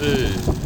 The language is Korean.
네.